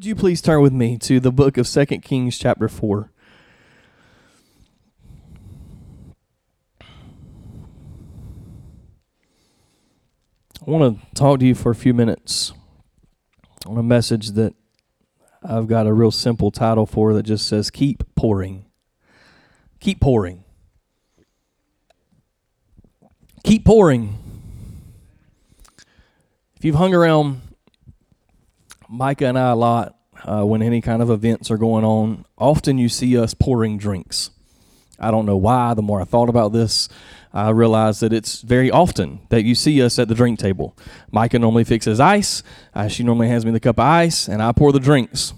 Would you please turn with me to the book of Second Kings, chapter 4? I want to talk to you for a few minutes on a message that I've got a real simple title for that just says Keep Pouring. Keep pouring. Keep pouring. If you've hung around Micah and I a lot uh, when any kind of events are going on, often you see us pouring drinks. I don't know why. The more I thought about this, I realized that it's very often that you see us at the drink table. Micah normally fixes ice. Uh, she normally hands me the cup of ice, and I pour the drinks.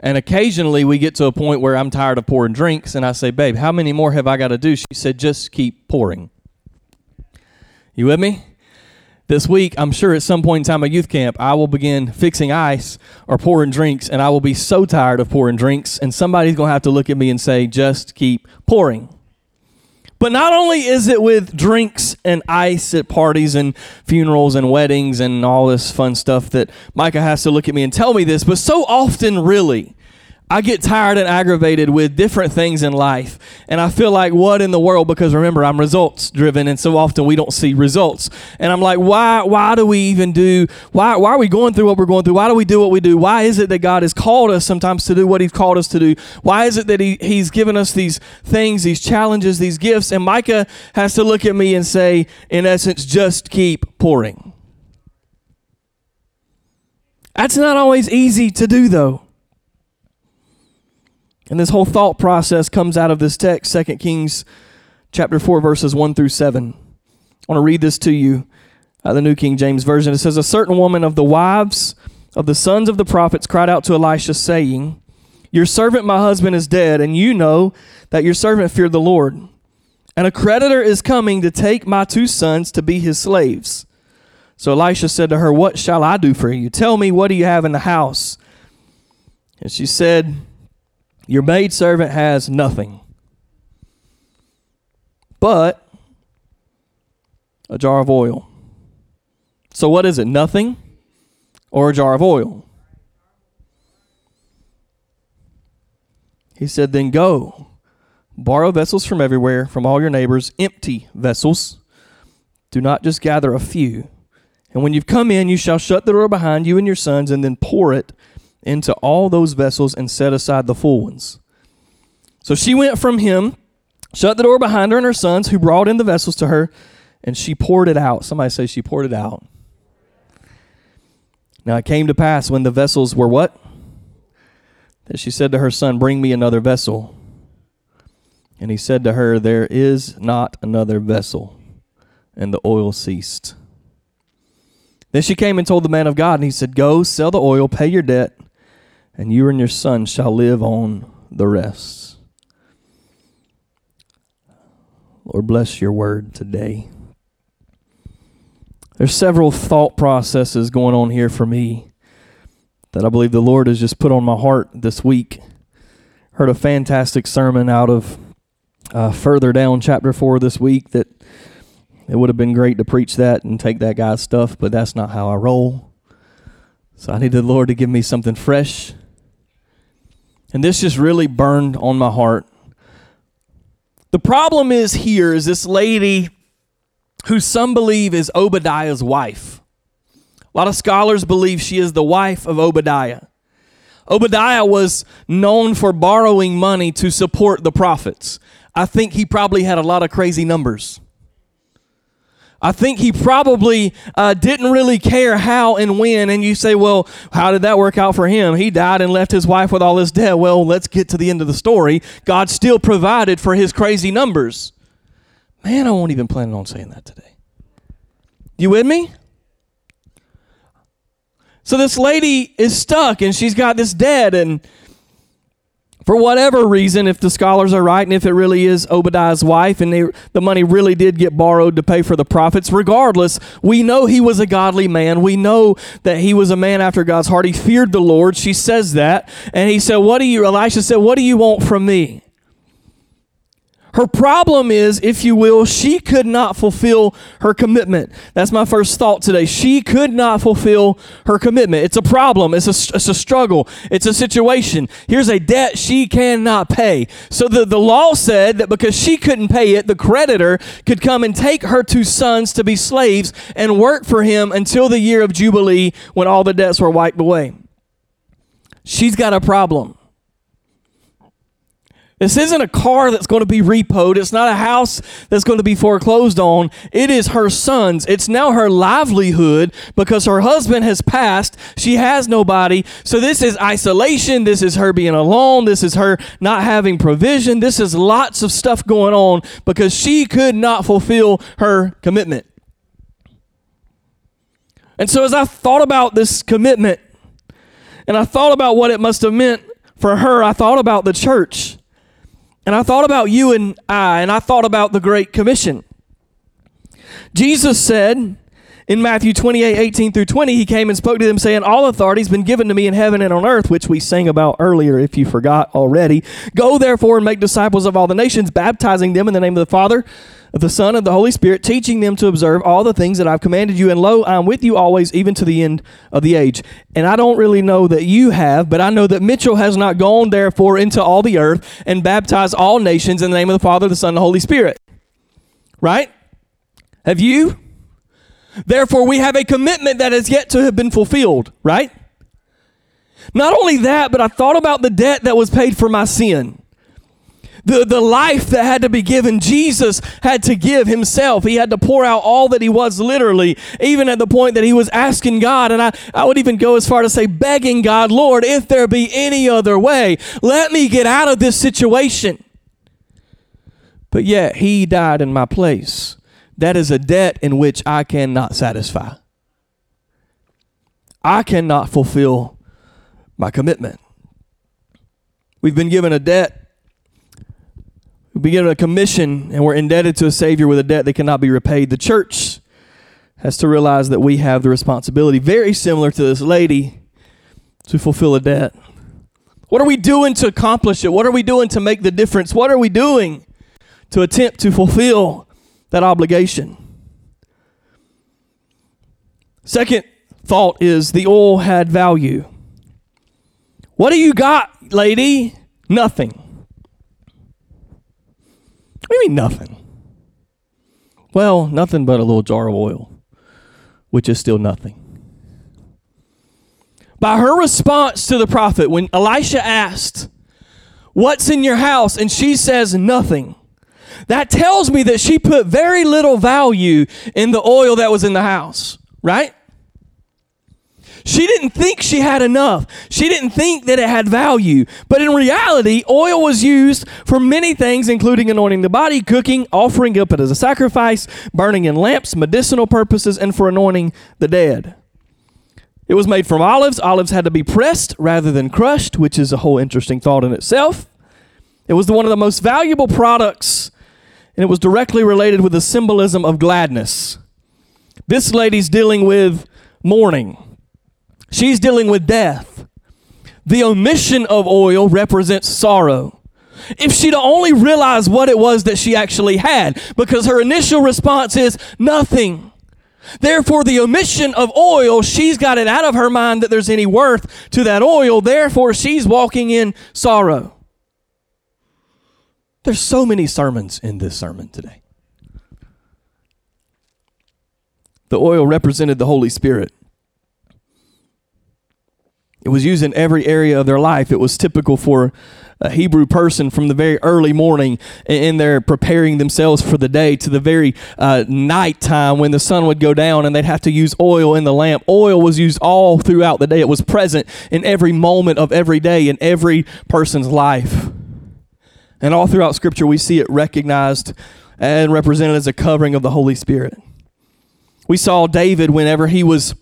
And occasionally we get to a point where I'm tired of pouring drinks, and I say, Babe, how many more have I got to do? She said, Just keep pouring. You with me? This week, I'm sure at some point in time at youth camp, I will begin fixing ice or pouring drinks, and I will be so tired of pouring drinks, and somebody's going to have to look at me and say, Just keep pouring. But not only is it with drinks and ice at parties and funerals and weddings and all this fun stuff that Micah has to look at me and tell me this, but so often, really, I get tired and aggravated with different things in life. And I feel like, what in the world? Because remember, I'm results driven, and so often we don't see results. And I'm like, why, why do we even do, why, why are we going through what we're going through? Why do we do what we do? Why is it that God has called us sometimes to do what He's called us to do? Why is it that he, He's given us these things, these challenges, these gifts? And Micah has to look at me and say, in essence, just keep pouring. That's not always easy to do, though. And this whole thought process comes out of this text, 2 Kings chapter 4, verses 1 through 7. I want to read this to you, uh, the New King James Version. It says, A certain woman of the wives of the sons of the prophets cried out to Elisha, saying, Your servant, my husband, is dead, and you know that your servant feared the Lord. And a creditor is coming to take my two sons to be his slaves. So Elisha said to her, What shall I do for you? Tell me, what do you have in the house? And she said, your maidservant has nothing but a jar of oil. So, what is it? Nothing or a jar of oil? He said, Then go, borrow vessels from everywhere, from all your neighbors, empty vessels. Do not just gather a few. And when you've come in, you shall shut the door behind you and your sons, and then pour it into all those vessels and set aside the full ones. So she went from him, shut the door behind her and her sons, who brought in the vessels to her, and she poured it out. Somebody say she poured it out. Now it came to pass when the vessels were what? That she said to her son, Bring me another vessel. And he said to her, There is not another vessel. And the oil ceased. Then she came and told the man of God, and he said, Go, sell the oil, pay your debt, and you and your son shall live on the rest. Lord, bless your word today. There's several thought processes going on here for me that I believe the Lord has just put on my heart this week. Heard a fantastic sermon out of uh, further down chapter 4 this week that it would have been great to preach that and take that guy's stuff, but that's not how I roll. So I need the Lord to give me something fresh and this just really burned on my heart. The problem is here is this lady who some believe is Obadiah's wife. A lot of scholars believe she is the wife of Obadiah. Obadiah was known for borrowing money to support the prophets. I think he probably had a lot of crazy numbers. I think he probably uh, didn't really care how and when. And you say, well, how did that work out for him? He died and left his wife with all his debt. Well, let's get to the end of the story. God still provided for his crazy numbers. Man, I won't even plan on saying that today. You with me? So this lady is stuck and she's got this debt and for whatever reason, if the scholars are right and if it really is Obadiah's wife and they, the money really did get borrowed to pay for the prophets, regardless, we know he was a godly man. We know that he was a man after God's heart. He feared the Lord. She says that. And he said, What do you, Elisha said, What do you want from me? Her problem is, if you will, she could not fulfill her commitment. That's my first thought today. She could not fulfill her commitment. It's a problem. It's a, it's a struggle. It's a situation. Here's a debt she cannot pay. So the, the law said that because she couldn't pay it, the creditor could come and take her two sons to be slaves and work for him until the year of Jubilee when all the debts were wiped away. She's got a problem. This isn't a car that's going to be repoed. It's not a house that's going to be foreclosed on. It is her son's. It's now her livelihood because her husband has passed. She has nobody. So this is isolation. This is her being alone. This is her not having provision. This is lots of stuff going on because she could not fulfill her commitment. And so as I thought about this commitment and I thought about what it must have meant for her, I thought about the church. And I thought about you and I, and I thought about the Great Commission. Jesus said in Matthew 28 18 through 20, he came and spoke to them, saying, All authority has been given to me in heaven and on earth, which we sang about earlier, if you forgot already. Go therefore and make disciples of all the nations, baptizing them in the name of the Father of the Son and the Holy Spirit, teaching them to observe all the things that I've commanded you. And lo, I'm with you always, even to the end of the age. And I don't really know that you have, but I know that Mitchell has not gone, therefore, into all the earth and baptized all nations in the name of the Father, the Son, and the Holy Spirit. Right? Have you? Therefore, we have a commitment that has yet to have been fulfilled, right? Not only that, but I thought about the debt that was paid for my sin the, the life that had to be given. Jesus had to give himself. He had to pour out all that he was, literally, even at the point that he was asking God. And I, I would even go as far to say, begging God, Lord, if there be any other way, let me get out of this situation. But yet, he died in my place. That is a debt in which I cannot satisfy. I cannot fulfill my commitment. We've been given a debt we get a commission and we're indebted to a Savior with a debt that cannot be repaid. The church has to realize that we have the responsibility, very similar to this lady, to fulfill a debt. What are we doing to accomplish it? What are we doing to make the difference? What are we doing to attempt to fulfill that obligation? Second thought is the oil had value. What do you got, lady? Nothing. What do you mean nothing? Well, nothing but a little jar of oil, which is still nothing. By her response to the prophet, when Elisha asked, What's in your house? and she says, Nothing. That tells me that she put very little value in the oil that was in the house, right? She didn't think she had enough. She didn't think that it had value. But in reality, oil was used for many things, including anointing the body, cooking, offering up it as a sacrifice, burning in lamps, medicinal purposes, and for anointing the dead. It was made from olives. Olives had to be pressed rather than crushed, which is a whole interesting thought in itself. It was one of the most valuable products, and it was directly related with the symbolism of gladness. This lady's dealing with mourning. She's dealing with death. The omission of oil represents sorrow. If she'd only realized what it was that she actually had, because her initial response is nothing. Therefore, the omission of oil, she's got it out of her mind that there's any worth to that oil. Therefore, she's walking in sorrow. There's so many sermons in this sermon today. The oil represented the Holy Spirit. It was used in every area of their life. It was typical for a Hebrew person from the very early morning in their preparing themselves for the day to the very uh, night time when the sun would go down and they'd have to use oil in the lamp. Oil was used all throughout the day. It was present in every moment of every day in every person's life. And all throughout Scripture, we see it recognized and represented as a covering of the Holy Spirit. We saw David whenever he was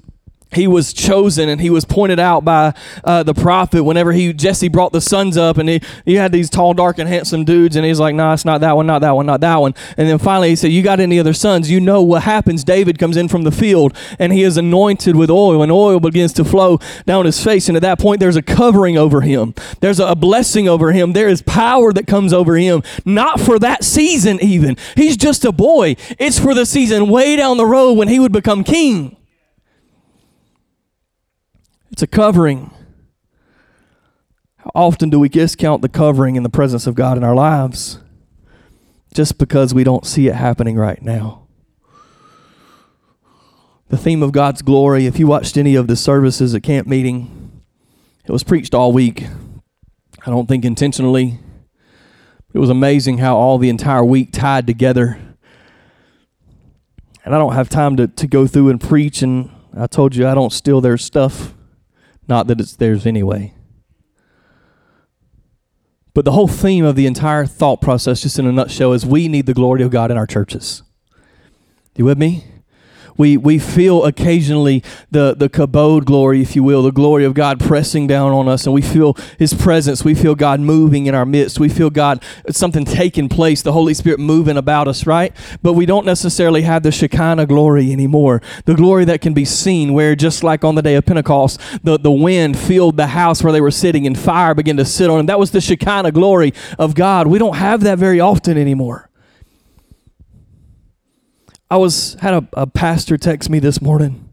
he was chosen and he was pointed out by uh, the prophet whenever he Jesse brought the sons up and he, he had these tall dark and handsome dudes and he's like nah it's not that one not that one not that one. And then finally he said you got any other sons? You know what happens. David comes in from the field and he is anointed with oil and oil begins to flow down his face. And at that point there's a covering over him. There's a blessing over him. There is power that comes over him. Not for that season even. He's just a boy. It's for the season way down the road when he would become king it's a covering. How often do we discount the covering in the presence of God in our lives just because we don't see it happening right now? The theme of God's glory, if you watched any of the services at camp meeting, it was preached all week. I don't think intentionally. It was amazing how all the entire week tied together. And I don't have time to, to go through and preach, and I told you I don't steal their stuff. Not that it's theirs anyway. But the whole theme of the entire thought process, just in a nutshell, is we need the glory of God in our churches. You with me? We, we feel occasionally the, the kabod glory, if you will, the glory of God pressing down on us, and we feel His presence. We feel God moving in our midst. We feel God, something taking place, the Holy Spirit moving about us, right? But we don't necessarily have the Shekinah glory anymore. The glory that can be seen, where just like on the day of Pentecost, the, the wind filled the house where they were sitting and fire began to sit on them. That was the Shekinah glory of God. We don't have that very often anymore. I was had a, a pastor text me this morning.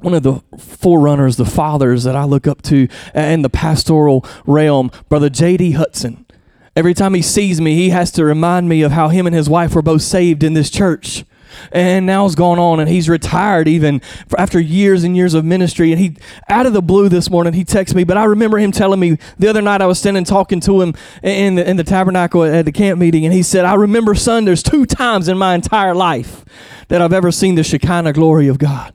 One of the forerunners, the fathers that I look up to in the pastoral realm, Brother J.D. Hudson. Every time he sees me, he has to remind me of how him and his wife were both saved in this church and now it's gone on and he's retired even after years and years of ministry. And he out of the blue this morning he texted me but i remember him telling me the other night i was standing talking to him in the, in the tabernacle at the camp meeting and he said i remember son there's two times in my entire life that i've ever seen the shekinah glory of god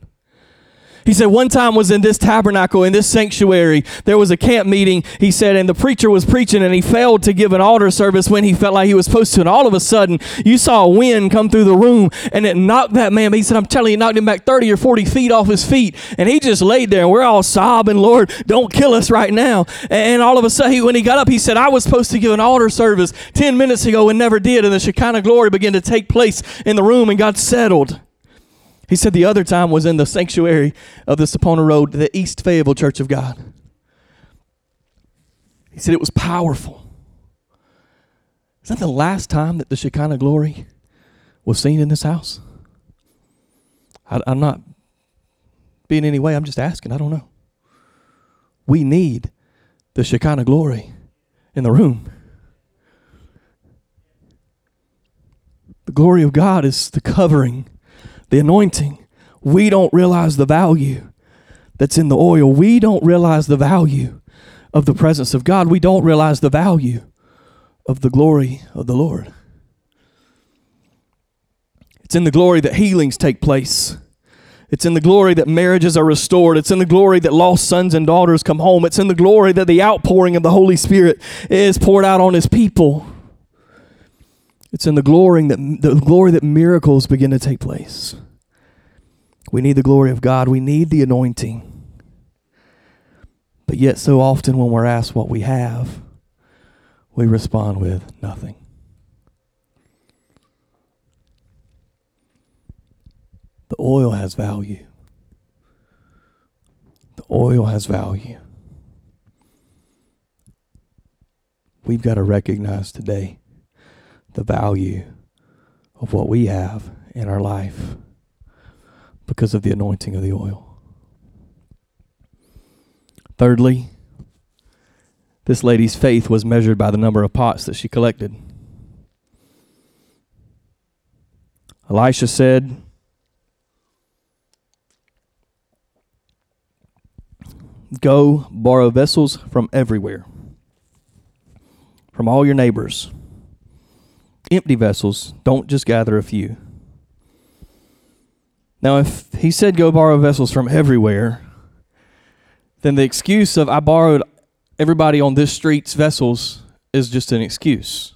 he said, one time was in this tabernacle, in this sanctuary. There was a camp meeting, he said, and the preacher was preaching and he failed to give an altar service when he felt like he was supposed to. And all of a sudden, you saw a wind come through the room and it knocked that man. He said, I'm telling you, it knocked him back 30 or 40 feet off his feet. And he just laid there and we're all sobbing, Lord, don't kill us right now. And all of a sudden, when he got up, he said, I was supposed to give an altar service 10 minutes ago and never did. And the Shekinah glory began to take place in the room and got settled. He said the other time was in the sanctuary of the Sapona Road, the East Fayetteville Church of God. He said it was powerful. Is that the last time that the Shekinah glory was seen in this house? I, I'm not being any way, I'm just asking. I don't know. We need the Shekinah glory in the room. The glory of God is the covering the anointing, we don't realize the value that's in the oil. We don't realize the value of the presence of God. We don't realize the value of the glory of the Lord. It's in the glory that healings take place. It's in the glory that marriages are restored. It's in the glory that lost sons and daughters come home. It's in the glory that the outpouring of the Holy Spirit is poured out on his people. It's in the glory that the glory that miracles begin to take place. We need the glory of God. We need the anointing. But yet so often when we're asked what we have, we respond with nothing. The oil has value. The oil has value. We've got to recognize today the value of what we have in our life because of the anointing of the oil. Thirdly, this lady's faith was measured by the number of pots that she collected. Elisha said, Go borrow vessels from everywhere, from all your neighbors empty vessels. Don't just gather a few. Now, if he said go borrow vessels from everywhere, then the excuse of I borrowed everybody on this street's vessels is just an excuse.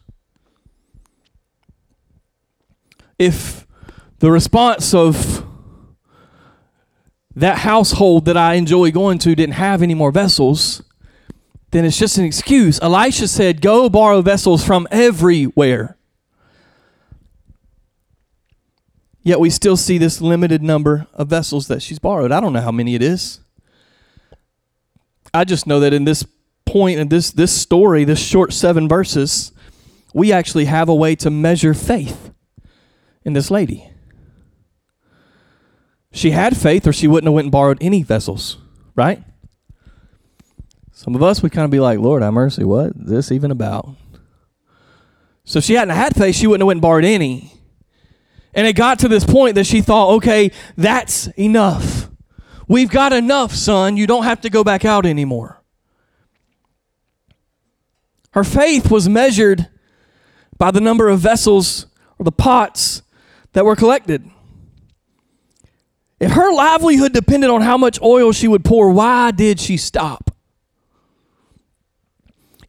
If the response of that household that I enjoy going to didn't have any more vessels, then it's just an excuse. Elisha said, Go borrow vessels from everywhere. Yet we still see this limited number of vessels that she's borrowed. I don't know how many it is. I just know that in this point in this this story, this short 7 verses, we actually have a way to measure faith in this lady. She had faith or she wouldn't have went and borrowed any vessels, right? Some of us would kind of be like, Lord, have mercy, what is this even about? So if she hadn't had faith, she wouldn't have went and borrowed any. And it got to this point that she thought, okay, that's enough. We've got enough, son. You don't have to go back out anymore. Her faith was measured by the number of vessels or the pots that were collected. If her livelihood depended on how much oil she would pour, why did she stop?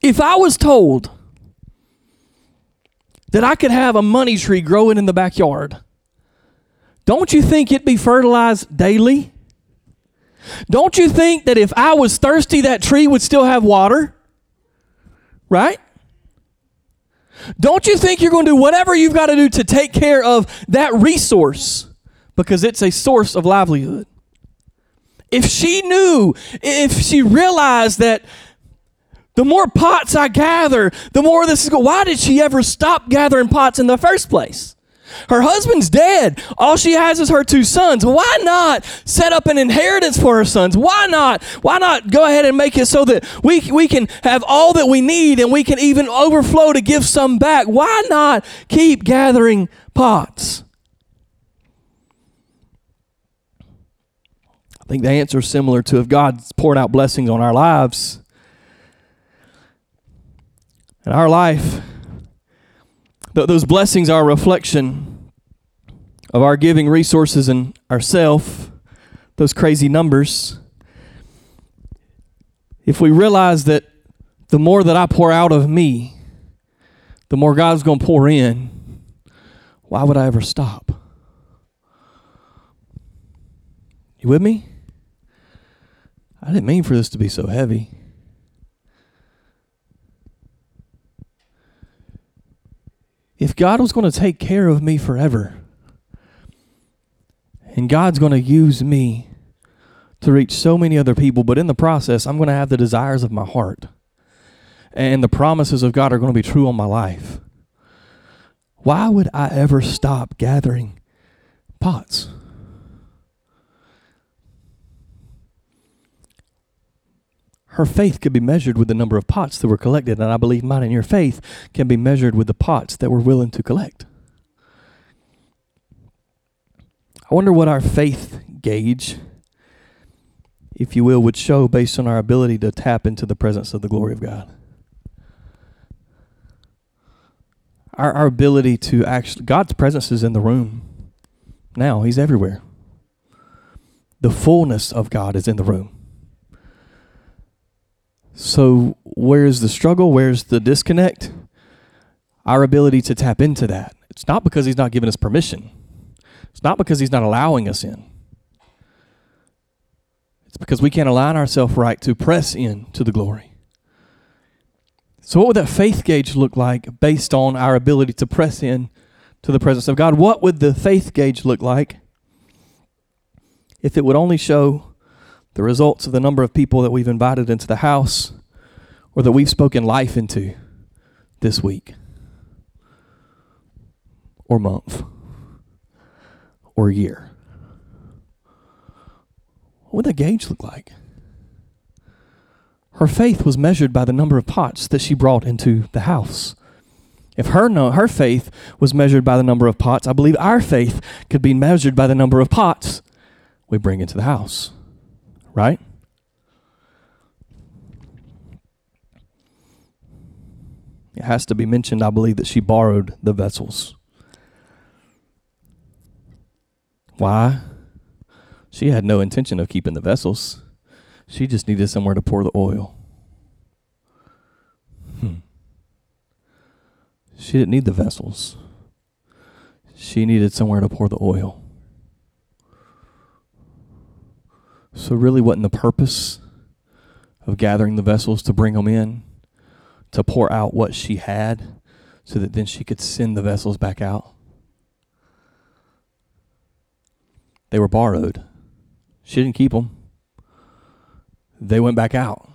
If I was told that I could have a money tree growing in the backyard, don't you think it'd be fertilized daily? Don't you think that if I was thirsty, that tree would still have water? Right? Don't you think you're going to do whatever you've got to do to take care of that resource because it's a source of livelihood? If she knew, if she realized that the more pots I gather, the more this is going. Why did she ever stop gathering pots in the first place? Her husband's dead. All she has is her two sons. Why not set up an inheritance for her sons? Why not? Why not go ahead and make it so that we, we can have all that we need and we can even overflow to give some back? Why not keep gathering pots? I think the answer is similar to if God's poured out blessings on our lives in our life, th- those blessings are a reflection of our giving resources and ourself, those crazy numbers. If we realize that the more that I pour out of me, the more God's going to pour in, why would I ever stop? You with me? I didn't mean for this to be so heavy. If God was going to take care of me forever, and God's going to use me to reach so many other people, but in the process, I'm going to have the desires of my heart, and the promises of God are going to be true on my life. Why would I ever stop gathering pots? Her faith could be measured with the number of pots that were collected, and I believe mine and your faith can be measured with the pots that we're willing to collect. I wonder what our faith gauge, if you will, would show based on our ability to tap into the presence of the glory of God. Our, our ability to actually, God's presence is in the room now, He's everywhere. The fullness of God is in the room. So, where's the struggle? Where's the disconnect? Our ability to tap into that. It's not because He's not giving us permission, it's not because He's not allowing us in. It's because we can't align ourselves right to press in to the glory. So, what would that faith gauge look like based on our ability to press in to the presence of God? What would the faith gauge look like if it would only show the results of the number of people that we've invited into the house or that we've spoken life into this week or month or year. What would that gauge look like? Her faith was measured by the number of pots that she brought into the house. If her no, her faith was measured by the number of pots, I believe our faith could be measured by the number of pots we bring into the house right? It has to be mentioned, I believe, that she borrowed the vessels. Why? She had no intention of keeping the vessels. She just needed somewhere to pour the oil. Hmm. She didn't need the vessels. She needed somewhere to pour the oil. So, really, wasn't the purpose of gathering the vessels to bring them in to pour out what she had so that then she could send the vessels back out? They were borrowed. She didn't keep them, they went back out.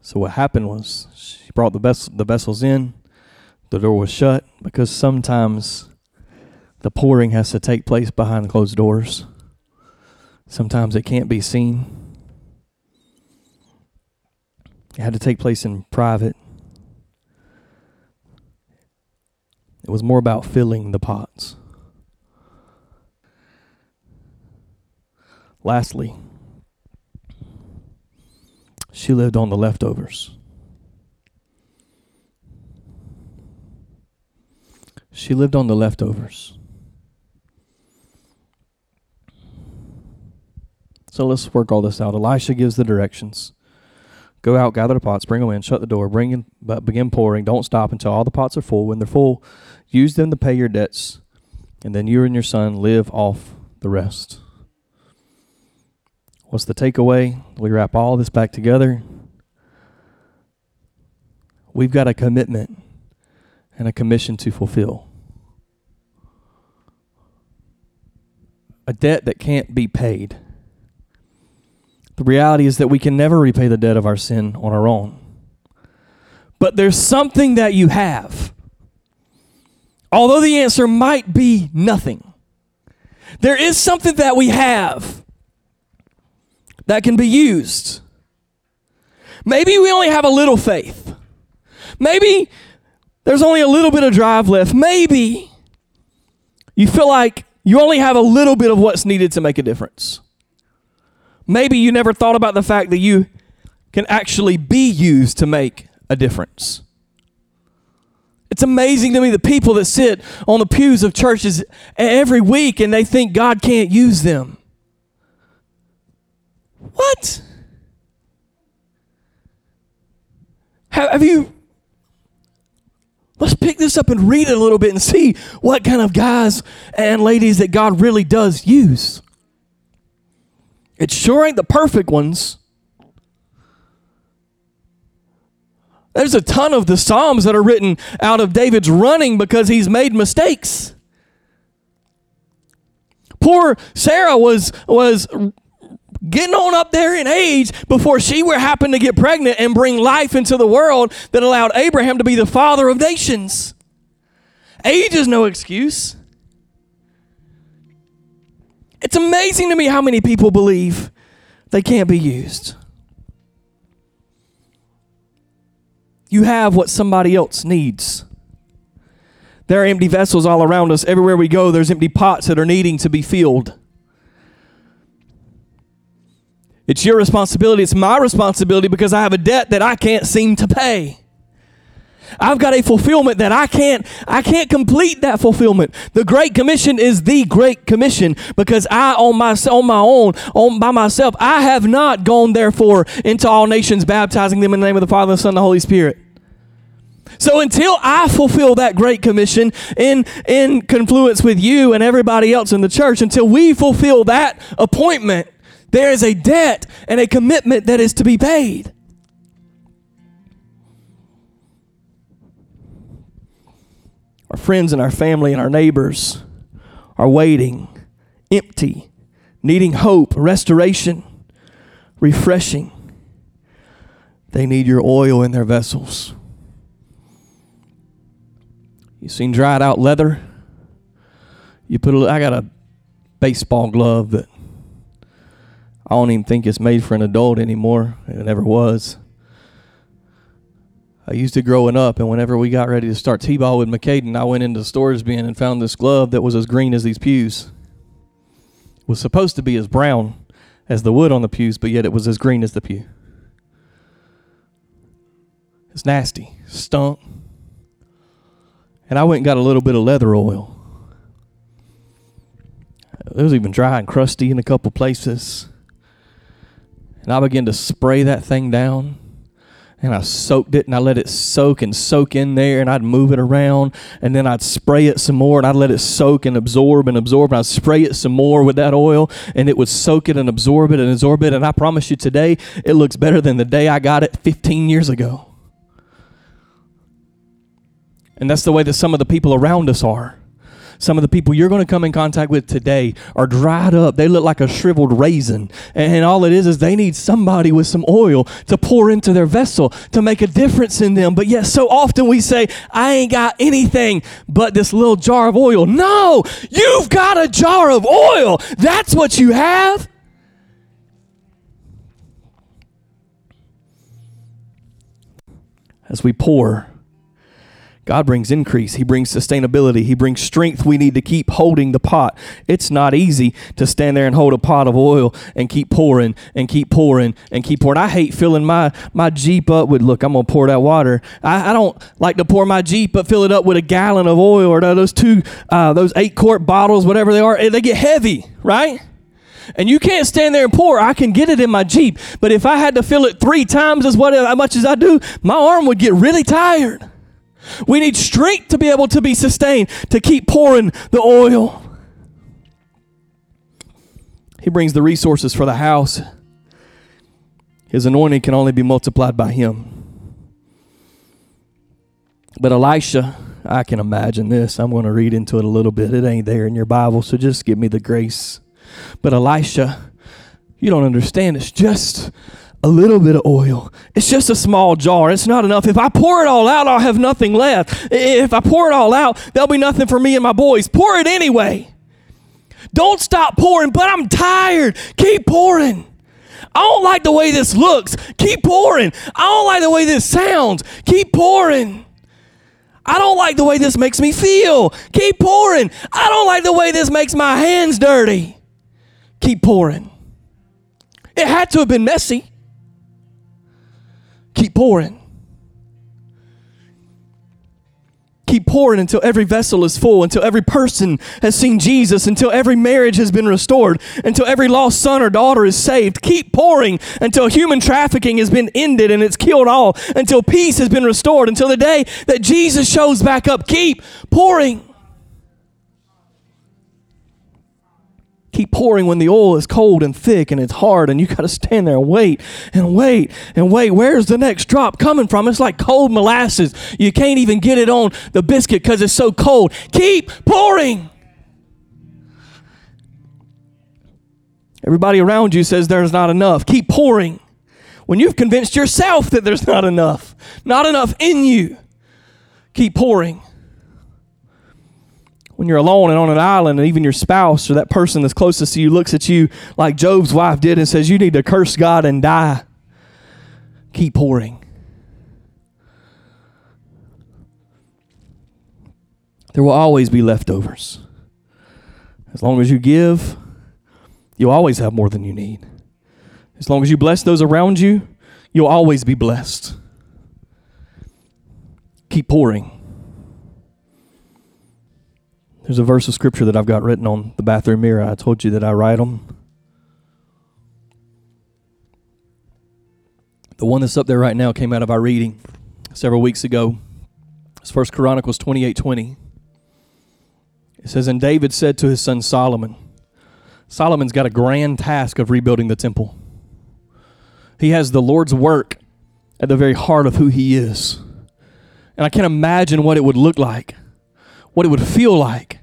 So what happened was brought the ves- the vessels in. The door was shut because sometimes the pouring has to take place behind closed doors. Sometimes it can't be seen. It had to take place in private. It was more about filling the pots. Lastly, she lived on the leftovers. She lived on the leftovers. So let's work all this out. Elisha gives the directions. Go out, gather the pots, bring them in, shut the door, bring in, but begin pouring. Don't stop until all the pots are full. When they're full, use them to pay your debts, and then you and your son live off the rest. What's the takeaway? We wrap all this back together. We've got a commitment and a commission to fulfill. A debt that can't be paid. The reality is that we can never repay the debt of our sin on our own. But there's something that you have. Although the answer might be nothing, there is something that we have that can be used. Maybe we only have a little faith. Maybe there's only a little bit of drive left. Maybe you feel like you only have a little bit of what's needed to make a difference. Maybe you never thought about the fact that you can actually be used to make a difference. It's amazing to me the people that sit on the pews of churches every week and they think God can't use them. What? Have you? Let's pick this up and read it a little bit and see what kind of guys and ladies that God really does use. It sure ain't the perfect ones. There's a ton of the Psalms that are written out of David's running because he's made mistakes. Poor Sarah was was getting on up there in age before she were happened to get pregnant and bring life into the world that allowed Abraham to be the father of nations. Age is no excuse. It's amazing to me how many people believe they can't be used. You have what somebody else needs. There are empty vessels all around us. Everywhere we go, there's empty pots that are needing to be filled. It's your responsibility. It's my responsibility because I have a debt that I can't seem to pay. I've got a fulfillment that I can't I can't complete that fulfillment. The great commission is the great commission because I on my on my own on by myself I have not gone therefore into all nations baptizing them in the name of the Father, the Son, and the Holy Spirit. So until I fulfill that great commission in in confluence with you and everybody else in the church until we fulfill that appointment there is a debt and a commitment that is to be paid. Our friends and our family and our neighbors are waiting, empty, needing hope, restoration, refreshing. They need your oil in their vessels. You seen dried out leather? You put a I got a baseball glove that I don't even think it's made for an adult anymore. It never was. I used it growing up, and whenever we got ready to start T-ball with McCaden, I went into the storage bin and found this glove that was as green as these pews. It was supposed to be as brown as the wood on the pews, but yet it was as green as the pew. It's nasty, stunk. And I went and got a little bit of leather oil. It was even dry and crusty in a couple places. And I began to spray that thing down. and I soaked it and I let it soak and soak in there and I'd move it around and then I'd spray it some more and I'd let it soak and absorb and absorb and I'd spray it some more with that oil and it would soak it and absorb it and absorb it and I promise you today it looks better than the day I got it 15 years ago. And that's the way that some of the people around us are. Some of the people you're going to come in contact with today are dried up. They look like a shriveled raisin. And all it is is they need somebody with some oil to pour into their vessel to make a difference in them. But yet, so often we say, I ain't got anything but this little jar of oil. No, you've got a jar of oil. That's what you have. As we pour, God brings increase. He brings sustainability. He brings strength. We need to keep holding the pot. It's not easy to stand there and hold a pot of oil and keep pouring and keep pouring and keep pouring. I hate filling my, my Jeep up with, look, I'm going to pour that water. I, I don't like to pour my Jeep, but fill it up with a gallon of oil or those two, uh, those eight quart bottles, whatever they are. They get heavy, right? and you can't stand there and pour. I can get it in my Jeep, but if I had to fill it three times as what as much as I do, my arm would get really tired. We need strength to be able to be sustained, to keep pouring the oil. He brings the resources for the house. His anointing can only be multiplied by him. But Elisha, I can imagine this. I'm going to read into it a little bit. It ain't there in your Bible, so just give me the grace. But Elisha, you don't understand. It's just a little bit of oil. It's just a small jar. It's not enough. If I pour it all out, I'll have nothing left. If I pour it all out, there'll be nothing for me and my boys. Pour it anyway. Don't stop pouring, but I'm tired. Keep pouring. I don't like the way this looks. Keep pouring. I don't like the way this sounds. Keep pouring. I don't like the way this makes me feel. Keep pouring. I don't like the way this makes my hands dirty. Keep pouring. It had to have been messy. Keep pouring. Keep pouring until every vessel is full, until every person has seen Jesus, until every marriage has been restored, until every lost son or daughter is saved. Keep pouring until human trafficking has been ended and it's killed all, until peace has been restored, until the day that Jesus shows back up. Keep pouring. Keep pouring when the oil is cold and thick and it's hard and you got to stand there and wait and wait and wait. Where's the next drop coming from? It's like cold molasses. You can't even get it on the biscuit because it's so cold. Keep pouring. Everybody around you says there's not enough. Keep pouring. When you've convinced yourself that there's not enough not enough in you keep pouring when you're alone and on an island, and even your spouse or that person that's closest to you looks at you like Job's wife did and says, You need to curse God and die. Keep pouring. There will always be leftovers. As long as you give, you'll always have more than you need. As long as you bless those around you, you'll always be blessed. Keep pouring. There's a verse of scripture that I've got written on the bathroom mirror. I told you that I write them. The one that's up there right now came out of our reading several weeks ago. It's First Chronicles 28 20. It says, And David said to his son Solomon, Solomon's got a grand task of rebuilding the temple. He has the Lord's work at the very heart of who he is. And I can't imagine what it would look like what it would feel like.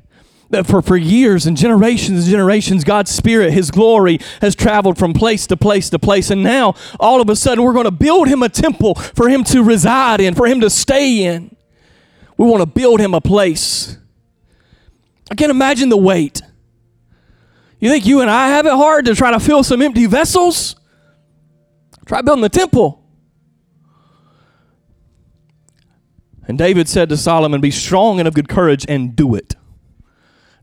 That for, for years and generations and generations, God's Spirit, His glory has traveled from place to place to place. And now, all of a sudden, we're going to build Him a temple for Him to reside in, for Him to stay in. We want to build Him a place. I can't imagine the weight. You think you and I have it hard to try to fill some empty vessels? Try building the temple. And David said to Solomon, Be strong and of good courage and do it.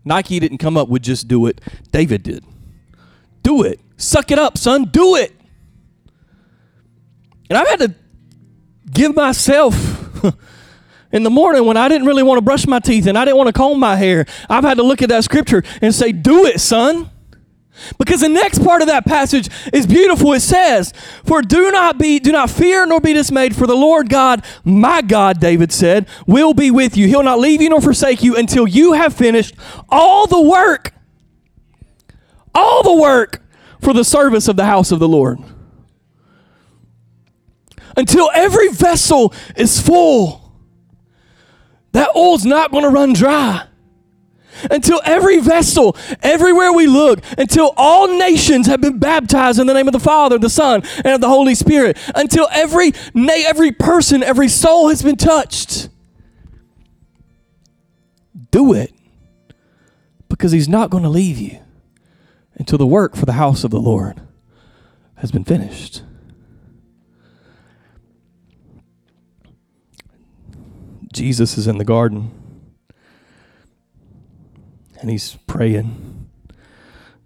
Nike didn't come up with just do it, David did. Do it. Suck it up, son. Do it. And I've had to give myself in the morning when I didn't really want to brush my teeth and I didn't want to comb my hair. I've had to look at that scripture and say, Do it, son. Because the next part of that passage is beautiful. It says, For do not be, do not fear nor be dismayed, for the Lord God, my God, David said, will be with you. He'll not leave you nor forsake you until you have finished all the work, all the work for the service of the house of the Lord. Until every vessel is full, that oil's not going to run dry until every vessel, everywhere we look, until all nations have been baptized in the name of the Father, the Son, and of the Holy Spirit, until every every person, every soul has been touched. Do it because he's not going to leave you until the work for the house of the Lord has been finished. Jesus is in the garden and he's praying.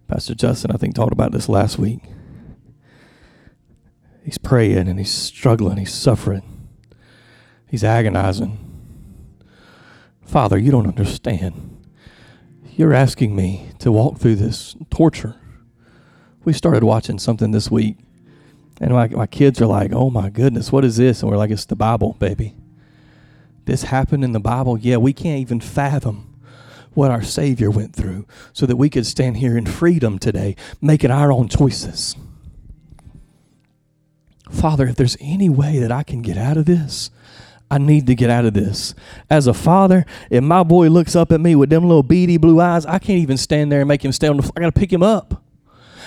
Pastor Justin, I think, talked about this last week. He's praying and he's struggling, he's suffering, he's agonizing. Father, you don't understand. You're asking me to walk through this torture. We started watching something this week, and my, my kids are like, oh my goodness, what is this? And we're like, it's the Bible, baby. This happened in the Bible. Yeah, we can't even fathom what our Savior went through so that we could stand here in freedom today, making our own choices. Father, if there's any way that I can get out of this, I need to get out of this. As a father, if my boy looks up at me with them little beady blue eyes, I can't even stand there and make him stay on the floor. I got to pick him up.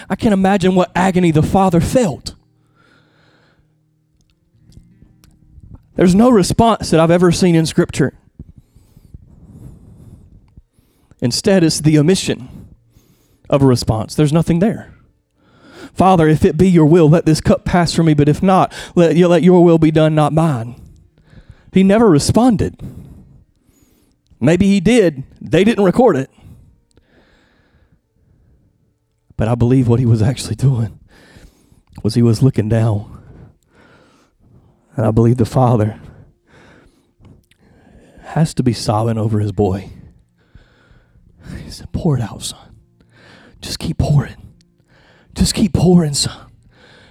I can't imagine what agony the father felt. There's no response that I've ever seen in Scripture Instead, it's the omission of a response. There's nothing there. Father, if it be your will, let this cup pass from me, but if not, let, you let your will be done, not mine. He never responded. Maybe he did. They didn't record it. But I believe what he was actually doing was he was looking down. And I believe the father has to be sobbing over his boy. He said, Pour it out, son. Just keep pouring. Just keep pouring, son.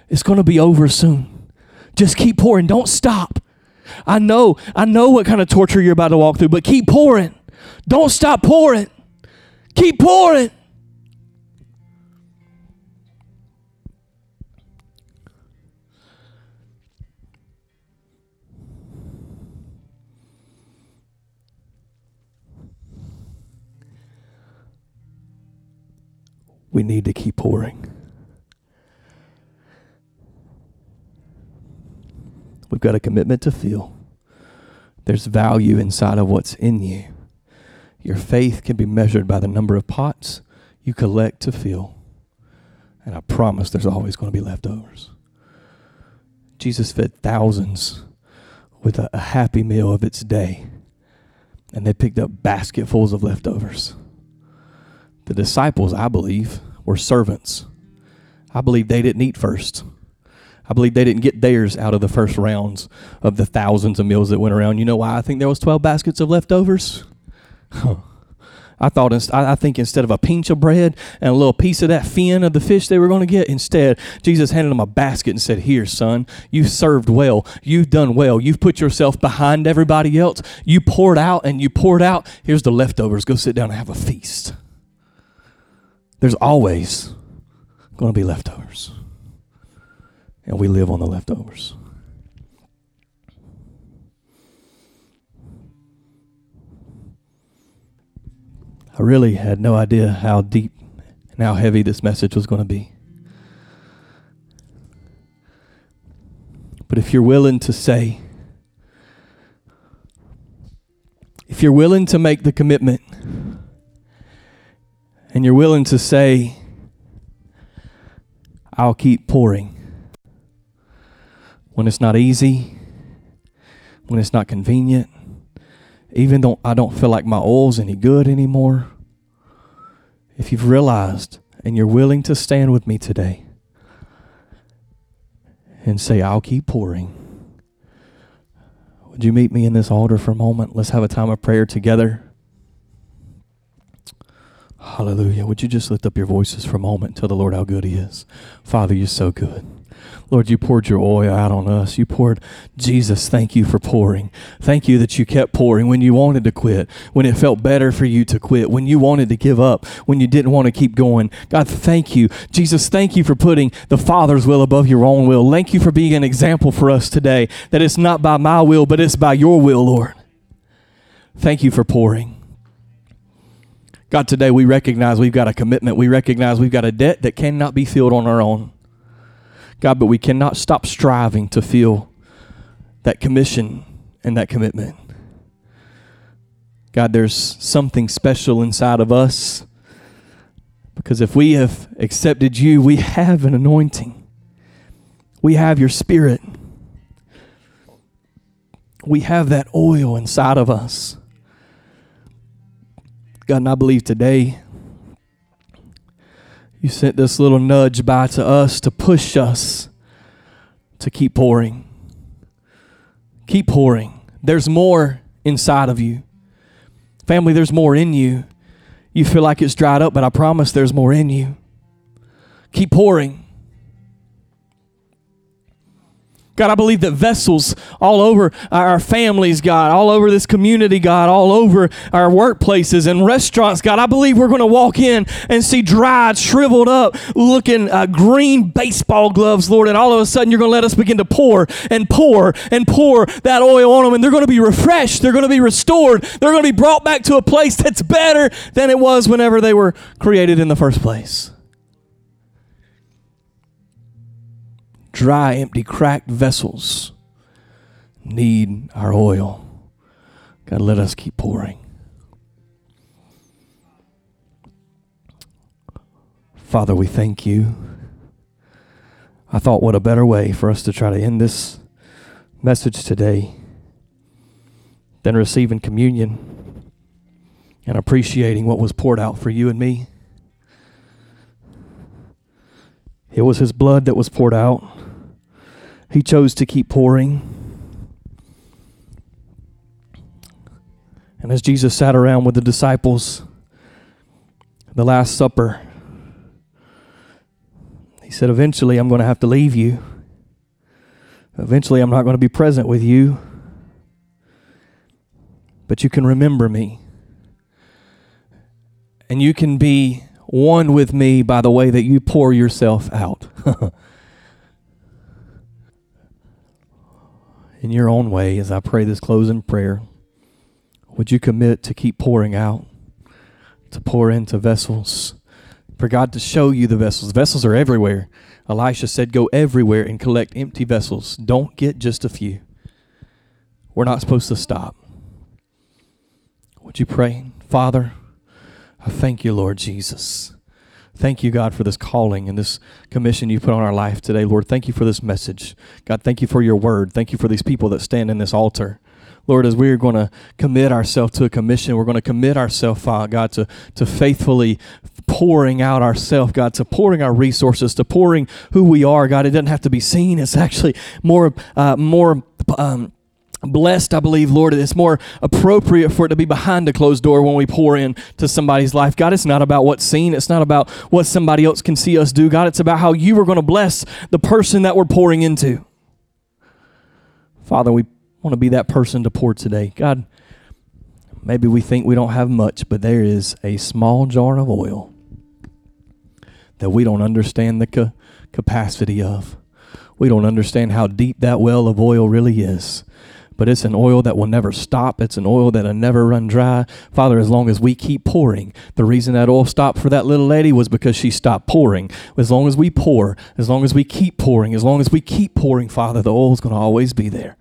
It's going to be over soon. Just keep pouring. Don't stop. I know, I know what kind of torture you're about to walk through, but keep pouring. Don't stop pouring. Keep pouring. We need to keep pouring. We've got a commitment to feel. There's value inside of what's in you. Your faith can be measured by the number of pots you collect to fill. And I promise there's always going to be leftovers. Jesus fed thousands with a, a happy meal of its day, and they picked up basketfuls of leftovers. The disciples, I believe, were servants. I believe they didn't eat first. I believe they didn't get theirs out of the first rounds of the thousands of meals that went around. You know why I think there was 12 baskets of leftovers? Huh. I thought, I think instead of a pinch of bread and a little piece of that fin of the fish they were going to get, instead, Jesus handed them a basket and said, Here, son, you've served well. You've done well. You've put yourself behind everybody else. You poured out and you poured out. Here's the leftovers. Go sit down and have a feast there's always going to be leftovers. And we live on the leftovers. I really had no idea how deep and how heavy this message was going to be. But if you're willing to say, if you're willing to make the commitment, and you're willing to say, I'll keep pouring. When it's not easy, when it's not convenient, even though I don't feel like my oil's any good anymore, if you've realized and you're willing to stand with me today and say, I'll keep pouring, would you meet me in this altar for a moment? Let's have a time of prayer together. Hallelujah. Would you just lift up your voices for a moment and tell the Lord how good He is? Father, you're so good. Lord, you poured your oil out on us. You poured, Jesus, thank you for pouring. Thank you that you kept pouring when you wanted to quit, when it felt better for you to quit, when you wanted to give up, when you didn't want to keep going. God, thank you. Jesus, thank you for putting the Father's will above your own will. Thank you for being an example for us today, that it's not by my will, but it's by your will, Lord. Thank you for pouring. God, today we recognize we've got a commitment. We recognize we've got a debt that cannot be filled on our own. God, but we cannot stop striving to feel that commission and that commitment. God, there's something special inside of us because if we have accepted you, we have an anointing. We have your spirit. We have that oil inside of us. God, and I believe today you sent this little nudge by to us to push us to keep pouring. Keep pouring. There's more inside of you. Family, there's more in you. You feel like it's dried up, but I promise there's more in you. Keep pouring. God, I believe that vessels all over our families, God, all over this community, God, all over our workplaces and restaurants, God, I believe we're going to walk in and see dried, shriveled up, looking uh, green baseball gloves, Lord, and all of a sudden you're going to let us begin to pour and pour and pour that oil on them, and they're going to be refreshed, they're going to be restored, they're going to be brought back to a place that's better than it was whenever they were created in the first place. Dry, empty, cracked vessels need our oil. God, let us keep pouring. Father, we thank you. I thought, what a better way for us to try to end this message today than receiving communion and appreciating what was poured out for you and me. It was his blood that was poured out. He chose to keep pouring. And as Jesus sat around with the disciples, the Last Supper, he said, Eventually, I'm going to have to leave you. Eventually, I'm not going to be present with you. But you can remember me. And you can be one with me by the way that you pour yourself out. in your own way as I pray this closing prayer. Would you commit to keep pouring out, to pour into vessels, for God to show you the vessels? Vessels are everywhere. Elisha said, Go everywhere and collect empty vessels. Don't get just a few. We're not supposed to stop. Would you pray? Father, I thank you, Lord Jesus. Thank you, God, for this calling and this commission you put on our life today. Lord, thank you for this message. God, thank you for your word. Thank you for these people that stand in this altar. Lord, as we are going to commit ourselves to a commission, we're going to commit ourselves, God, to, to faithfully pouring out ourselves, God, to pouring our resources, to pouring who we are, God. It doesn't have to be seen. It's actually more, uh, more um, blessed, I believe, Lord, it's more appropriate for it to be behind a closed door when we pour in to somebody's life. God, it's not about what's seen. It's not about what somebody else can see us do. God, it's about how you are going to bless the person that we're pouring into. Father, we want to be that person to pour today. God, maybe we think we don't have much, but there is a small jar of oil that we don't understand the ca- capacity of. We don't understand how deep that well of oil really is but it's an oil that will never stop. It's an oil that'll never run dry. Father, as long as we keep pouring, the reason that oil stopped for that little lady was because she stopped pouring. As long as we pour, as long as we keep pouring, as long as we keep pouring, Father, the oil is going to always be there.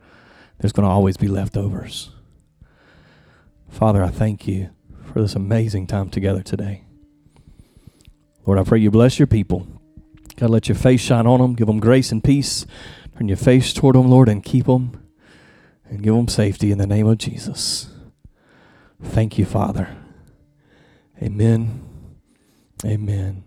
There's going to always be leftovers. Father, I thank you for this amazing time together today. Lord, I pray you bless your people. God, let your face shine on them. Give them grace and peace. Turn your face toward them, Lord, and keep them and give them safety in the name of Jesus. Thank you, Father. Amen. Amen.